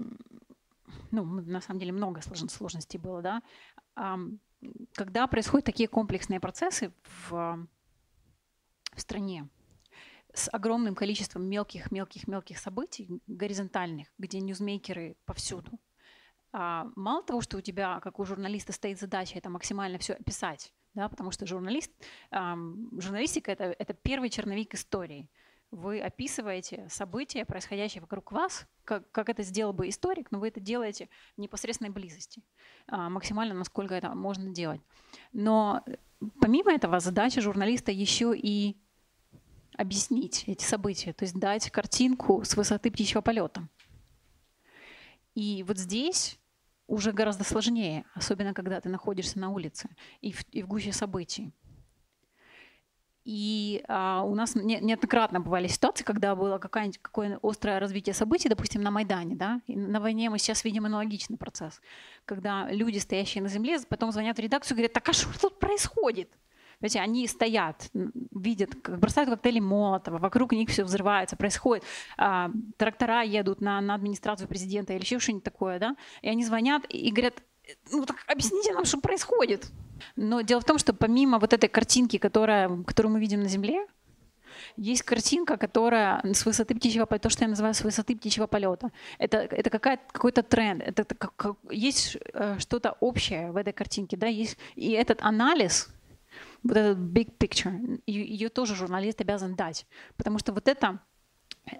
на самом деле много сложностей было, да, когда происходят такие комплексные процессы в, в стране с огромным количеством мелких-мелких-мелких событий, горизонтальных, где ньюзмейкеры повсюду. А, мало того, что у тебя, как у журналиста, стоит задача это максимально все описать, да, потому что журналист, журналистика это, это первый черновик истории вы описываете события, происходящие вокруг вас, как, как это сделал бы историк, но вы это делаете в непосредственной близости, а, максимально, насколько это можно делать. Но э, помимо этого задача журналиста еще и объяснить эти события, то есть дать картинку с высоты птичьего полета. И вот здесь уже гораздо сложнее, особенно когда ты находишься на улице и в, и в гуще событий. И а, у нас не, неоднократно бывали ситуации, когда было какое-нибудь какое острое развитие событий, допустим, на Майдане, да, и на войне мы сейчас видим аналогичный процесс, когда люди, стоящие на земле, потом звонят в редакцию и говорят, так а что тут происходит? Понимаете, они стоят, видят, бросают коктейли Молотова, вокруг них все взрывается, происходит. А, трактора едут на, на администрацию президента или еще что-нибудь такое, да, и они звонят и говорят, ну так объясните нам, что происходит. Но дело в том, что помимо вот этой картинки, которая, которую мы видим на Земле, есть картинка, которая с высоты птичьего полета, то, что я называю с высоты птичьего полета. Это, это какая, какой-то тренд, это, как, есть э, что-то общее в этой картинке, да, есть, и этот анализ, вот этот big picture, ее тоже журналист обязан дать, потому что вот это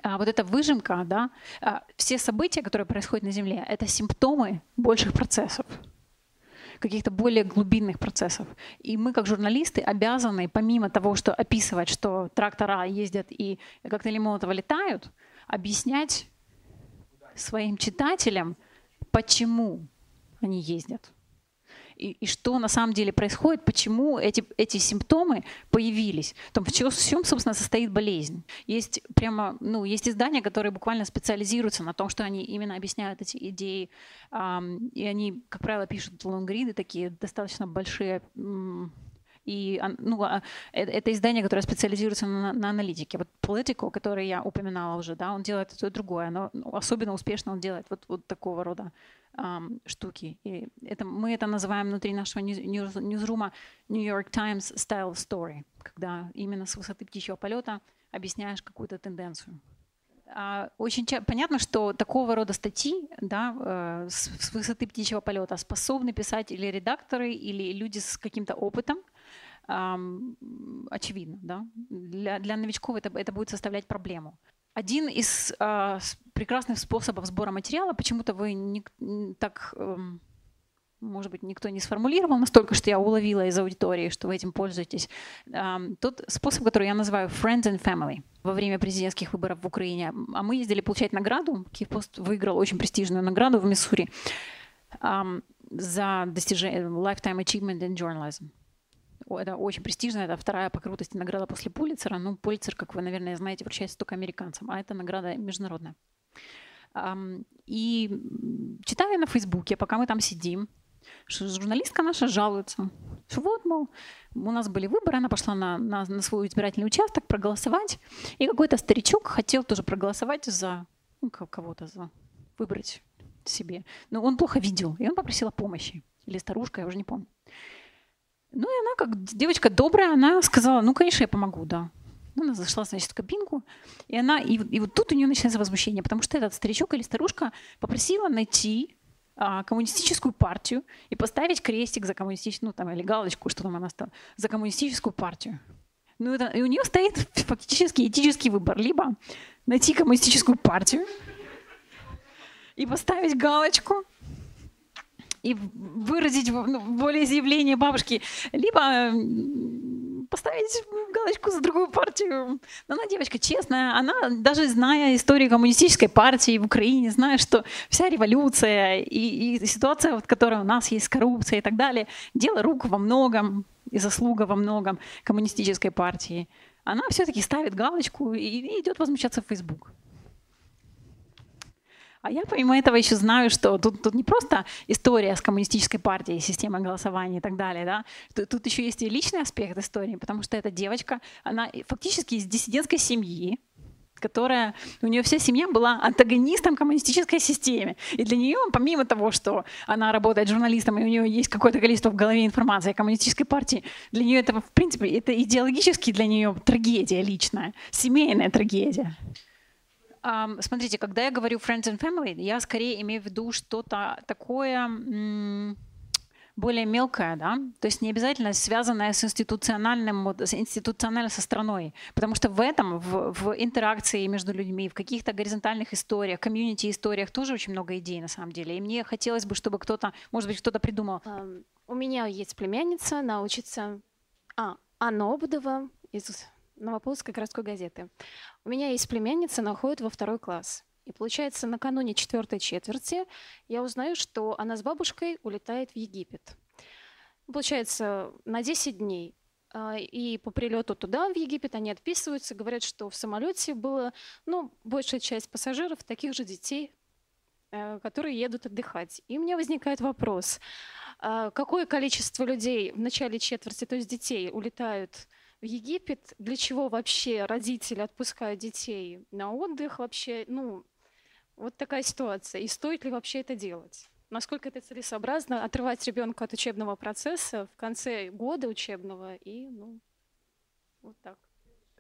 а вот эта выжимка, да, а, все события, которые происходят на Земле, это симптомы больших процессов каких-то более глубинных процессов. И мы, как журналисты, обязаны, помимо того, что описывать, что трактора ездят и коктейли Молотова летают, объяснять своим читателям, почему они ездят и, и что на самом деле происходит, почему эти, эти симптомы появились, в том, в чем, собственно, состоит болезнь. Есть прямо, ну, есть издания, которые буквально специализируются на том, что они именно объясняют эти идеи, эм, и они, как правило, пишут лонгриды такие достаточно большие, и ну, а, э, это издание, которое специализируется на, на аналитике. Вот Politico, который я упоминала уже, да, он делает это другое, но особенно успешно он делает вот, вот такого рода штуки. И это, мы это называем внутри нашего ньюз, ньюзрума New York Times Style Story, когда именно с высоты птичьего полета объясняешь какую-то тенденцию. А, очень понятно, что такого рода статьи да, э, с высоты птичьего полета способны писать или редакторы, или люди с каким-то опытом, очевидно. Да? Для, для новичков это, это будет составлять проблему. Один из э, прекрасных способов сбора материала, почему-то вы не, так, э, может быть, никто не сформулировал настолько, что я уловила из аудитории, что вы этим пользуетесь. Тот способ, который я называю friends and family во время президентских выборов в Украине. А мы ездили получать награду. Киевпост выиграл очень престижную награду в Миссури за достижение Lifetime Achievement in Journalism это очень престижно, это вторая по крутости награда после Пулицера. Ну, Пулицер, как вы, наверное, знаете, вручается только американцам, а это награда международная. И читаю на Фейсбуке, пока мы там сидим, что журналистка наша жалуется, что вот, мол, у нас были выборы, она пошла на, на, на свой избирательный участок проголосовать, и какой-то старичок хотел тоже проголосовать за ну, кого-то, за выбрать себе. Но он плохо видел, и он попросил помощи. Или старушка, я уже не помню. Ну и она, как девочка добрая, она сказала, ну, конечно, я помогу, да. Ну, она зашла, значит, в кабинку, и она, и, и вот тут у нее начинается возмущение, потому что этот старичок или старушка попросила найти а, коммунистическую партию и поставить крестик за коммунистическую, ну, там, или галочку, что там она стала, за коммунистическую партию. Ну, это, и у нее стоит фактически этический выбор. Либо найти коммунистическую партию и поставить галочку, и выразить ну, волеизъявление бабушки, либо поставить галочку за другую партию. Но она девочка честная, она даже зная историю коммунистической партии в Украине, зная, что вся революция и, и ситуация, вот, которая у нас есть, коррупция и так далее, дело рук во многом и заслуга во многом коммунистической партии, она все-таки ставит галочку и, и идет возмущаться в Facebook. А я помимо этого еще знаю, что тут, тут не просто история с коммунистической партией, системой голосования и так далее, да? Тут, тут еще есть и личный аспект истории, потому что эта девочка, она фактически из диссидентской семьи, которая, у нее вся семья была антагонистом коммунистической системе. И для нее, помимо того, что она работает журналистом, и у нее есть какое-то количество в голове информации о коммунистической партии, для нее это, в принципе, это идеологически для нее трагедия личная, семейная трагедия. Смотрите, когда я говорю friends and family, я скорее имею в виду что-то такое более мелкое, да, то есть не обязательно связанное с институциональным, с институциональной со страной, потому что в этом, в, в интеракции между людьми, в каких-то горизонтальных историях, комьюнити-историях тоже очень много идей на самом деле, и мне хотелось бы, чтобы кто-то, может быть, кто-то придумал. У меня есть племянница, она учится, а, Анна Обудова из Новополоцкой городской газеты. У меня есть племянница, она ходит во второй класс. И получается, накануне четвертой четверти я узнаю, что она с бабушкой улетает в Египет. Получается, на 10 дней. А, и по прилету туда, в Египет, они отписываются, говорят, что в самолете было, ну, большая часть пассажиров, таких же детей, э, которые едут отдыхать. И у меня возникает вопрос, а, какое количество людей в начале четверти, то есть детей, улетают в Египет, для чего вообще родители отпускают детей на отдых вообще, ну, вот такая ситуация. И стоит ли вообще это делать? Насколько это целесообразно отрывать ребенка от учебного процесса в конце года учебного и, ну, вот так.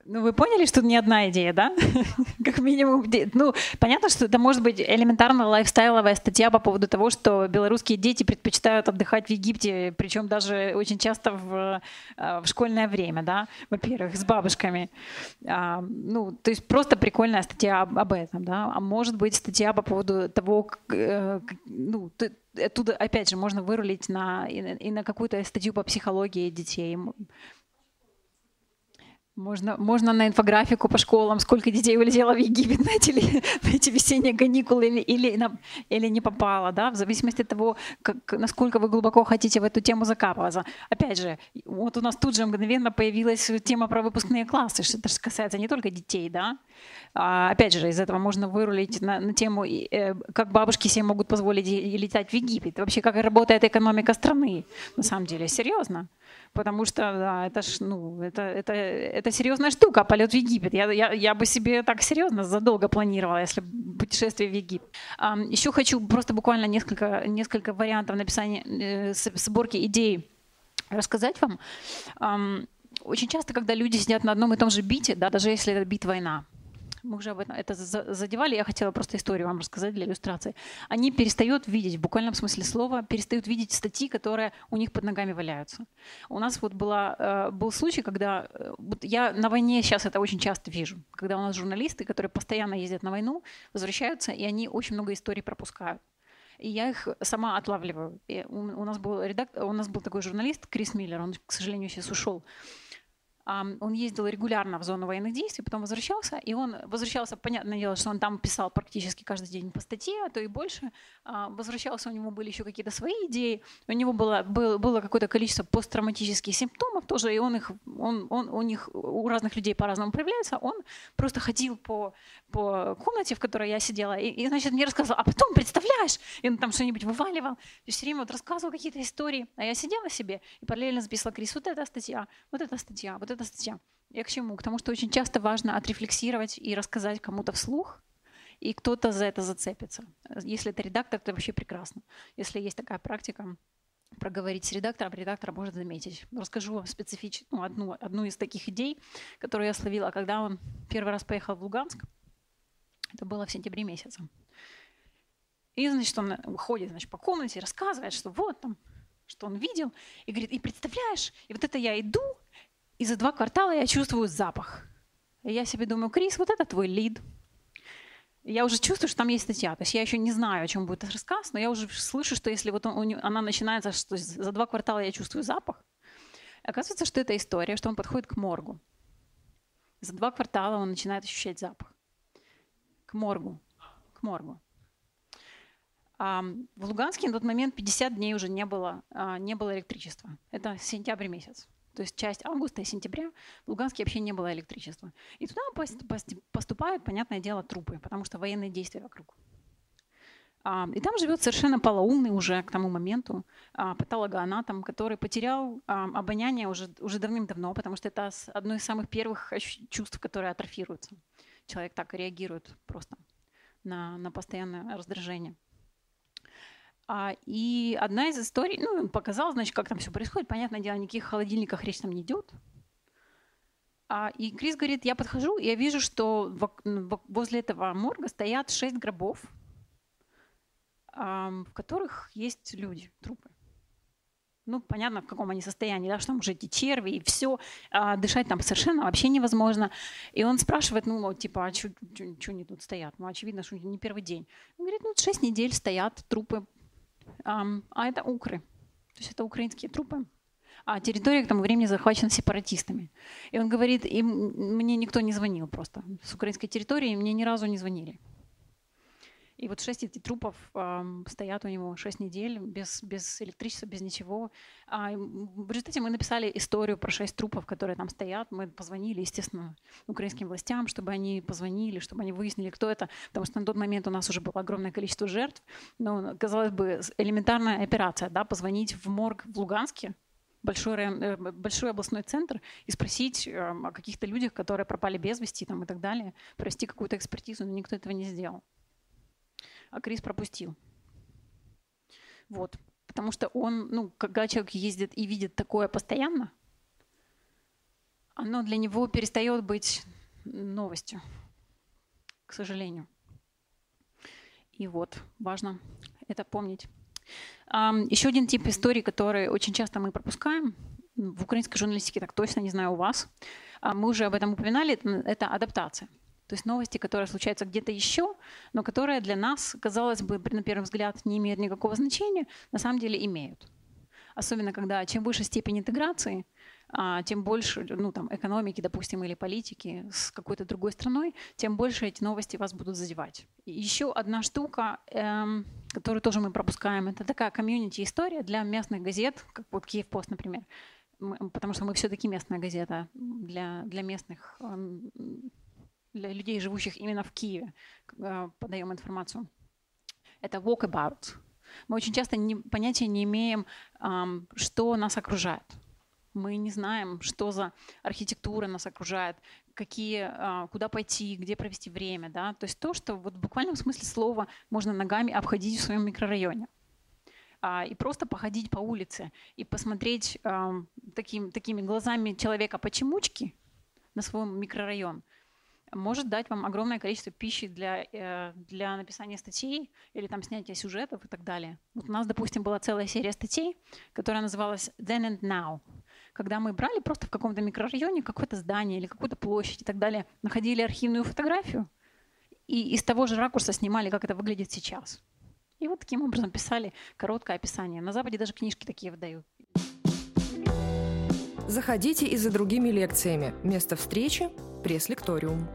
Ну, вы поняли, что это не одна идея, да? как минимум. Ну, понятно, что это может быть элементарно лайфстайловая статья по поводу того, что белорусские дети предпочитают отдыхать в Египте, причем даже очень часто в, э, в школьное время, да, во-первых, с бабушками. А, ну, то есть просто прикольная статья об, об этом, да. А может быть статья по поводу того, как, э, ну, оттуда, опять же, можно вырулить на, и и на какую-то статью по психологии детей. Можно, можно на инфографику по школам, сколько детей улетело в Египет на эти, на эти весенние каникулы или, или, на, или не попало, да, в зависимости от того, как, насколько вы глубоко хотите в эту тему закапываться. Опять же, вот у нас тут же мгновенно появилась тема про выпускные классы, что это же касается не только детей, да. А, опять же, из этого можно вырулить на, на тему, э, как бабушки себе могут позволить летать в Египет, вообще как работает экономика страны, на самом деле, серьезно потому что да, это ж, ну, это, это, это серьезная штука, полет в Египет. Я, я, я бы себе так серьезно задолго планировала, если путешествие в Египет. Еще хочу просто буквально несколько, несколько вариантов написания, э, сборки идей рассказать вам. Очень часто, когда люди сидят на одном и том же бите, да, даже если это бит война, мы уже об этом это задевали, я хотела просто историю вам рассказать для иллюстрации. Они перестают видеть, в буквальном смысле слова, перестают видеть статьи, которые у них под ногами валяются. У нас вот была, э, был случай, когда э, вот я на войне сейчас это очень часто вижу, когда у нас журналисты, которые постоянно ездят на войну, возвращаются, и они очень много историй пропускают и я их сама отлавливаю. И у, нас был редактор, у нас был такой журналист Крис Миллер, он, к сожалению, сейчас ушел он ездил регулярно в зону военных действий, потом возвращался, и он возвращался, понятное дело, что он там писал практически каждый день по статье, а то и больше. А, возвращался, у него были еще какие-то свои идеи, у него было, было, было какое-то количество посттравматических симптомов тоже, и он их, он, он, у них, у разных людей по-разному проявляется, он просто ходил по, по комнате, в которой я сидела, и, и значит, мне рассказывал, а потом, представляешь, и он там что-нибудь вываливал, и все время вот рассказывал какие-то истории, а я сидела себе и параллельно записывала, Крис, вот эта статья, вот эта статья, вот эта эта статья? Я к чему? К тому, что очень часто важно отрефлексировать и рассказать кому-то вслух, и кто-то за это зацепится. Если это редактор, это вообще прекрасно. Если есть такая практика, проговорить с редактором, редактор может заметить. Расскажу вам специфич... ну, одну, одну из таких идей, которую я словила, когда он первый раз поехал в Луганск. Это было в сентябре месяце. И, значит, он ходит значит, по комнате, рассказывает, что вот там, что он видел. И говорит, и представляешь, и вот это я иду, и за два квартала я чувствую запах. И я себе думаю, Крис, вот это твой лид. Я уже чувствую, что там есть статья. То есть я еще не знаю, о чем будет этот рассказ, но я уже слышу, что если вот он, она начинается, что за два квартала я чувствую запах, оказывается, что это история, что он подходит к моргу. За два квартала он начинает ощущать запах. К моргу. К моргу. А в Луганске на тот момент 50 дней уже не было, а, не было электричества. Это сентябрь месяц то есть часть августа и сентября в Луганске вообще не было электричества. И туда поступают, понятное дело, трупы, потому что военные действия вокруг. А, и там живет совершенно полоумный уже к тому моменту а, патологоанатом, который потерял а, обоняние уже, уже давным-давно, потому что это одно из самых первых чувств, которые атрофируются. человек так реагирует просто на, на постоянное раздражение. А, и одна из историй, ну, он показал, значит, как там все происходит. Понятное дело, никаких холодильниках речь там не идет. А, и Крис говорит, я подхожу, и я вижу, что возле этого морга стоят шесть гробов, а, в которых есть люди, трупы ну, понятно, в каком они состоянии, да, что там уже эти черви и все, а дышать там совершенно вообще невозможно. И он спрашивает, ну, типа, а что они тут стоят? Ну, очевидно, что не первый день. Он говорит, ну, шесть недель стоят трупы, а, это укры, то есть это украинские трупы. А территория к тому времени захвачена сепаратистами. И он говорит, им, мне никто не звонил просто. С украинской территории мне ни разу не звонили. И вот шесть этих трупов э, стоят у него шесть недель без, без электричества, без ничего. А в результате мы написали историю про шесть трупов, которые там стоят. Мы позвонили, естественно, украинским властям, чтобы они позвонили, чтобы они выяснили, кто это. Потому что на тот момент у нас уже было огромное количество жертв. Но, казалось бы, элементарная операция, да, позвонить в морг в Луганске, большой, э, большой областной центр и спросить о каких-то людях, которые пропали без вести там, и так далее, провести какую-то экспертизу, но никто этого не сделал а Крис пропустил. Вот. Потому что он, ну, когда человек ездит и видит такое постоянно, оно для него перестает быть новостью, к сожалению. И вот, важно это помнить. Еще один тип истории, который очень часто мы пропускаем, в украинской журналистике так точно, не знаю у вас, а мы уже об этом упоминали, это адаптация. То есть новости, которые случаются где-то еще, но которые для нас, казалось бы, на первый взгляд не имеют никакого значения, на самом деле имеют. Особенно когда чем выше степень интеграции, а, тем больше ну, там, экономики, допустим, или политики с какой-то другой страной, тем больше эти новости вас будут задевать. И еще одна штука, эм, которую тоже мы пропускаем, это такая комьюнити-история для местных газет, как вот Киев-Пост, например. Мы, потому что мы все-таки местная газета для, для местных эм, для людей, живущих именно в Киеве, э, подаем информацию. Это walkabout. Мы очень часто не, понятия не имеем, что нас окружает. Мы не знаем, что за архитектура нас окружает, какие, а, куда пойти, где провести время. Да? То есть то, что вот в буквальном смысле слова можно ногами обходить в своем микрорайоне а, и просто походить по улице и посмотреть таким, такими глазами человека-почемучки на свой микрорайон – может дать вам огромное количество пищи для, э, для написания статей или там снятия сюжетов и так далее. Вот у нас, допустим, была целая серия статей, которая называлась Then and Now, когда мы брали просто в каком-то микрорайоне какое-то здание или какую-то площадь и так далее, находили архивную фотографию и из того же ракурса снимали, как это выглядит сейчас. И вот таким образом писали короткое описание. На Западе даже книжки такие выдают. Заходите и за другими лекциями. Место встречи – пресс-лекториум.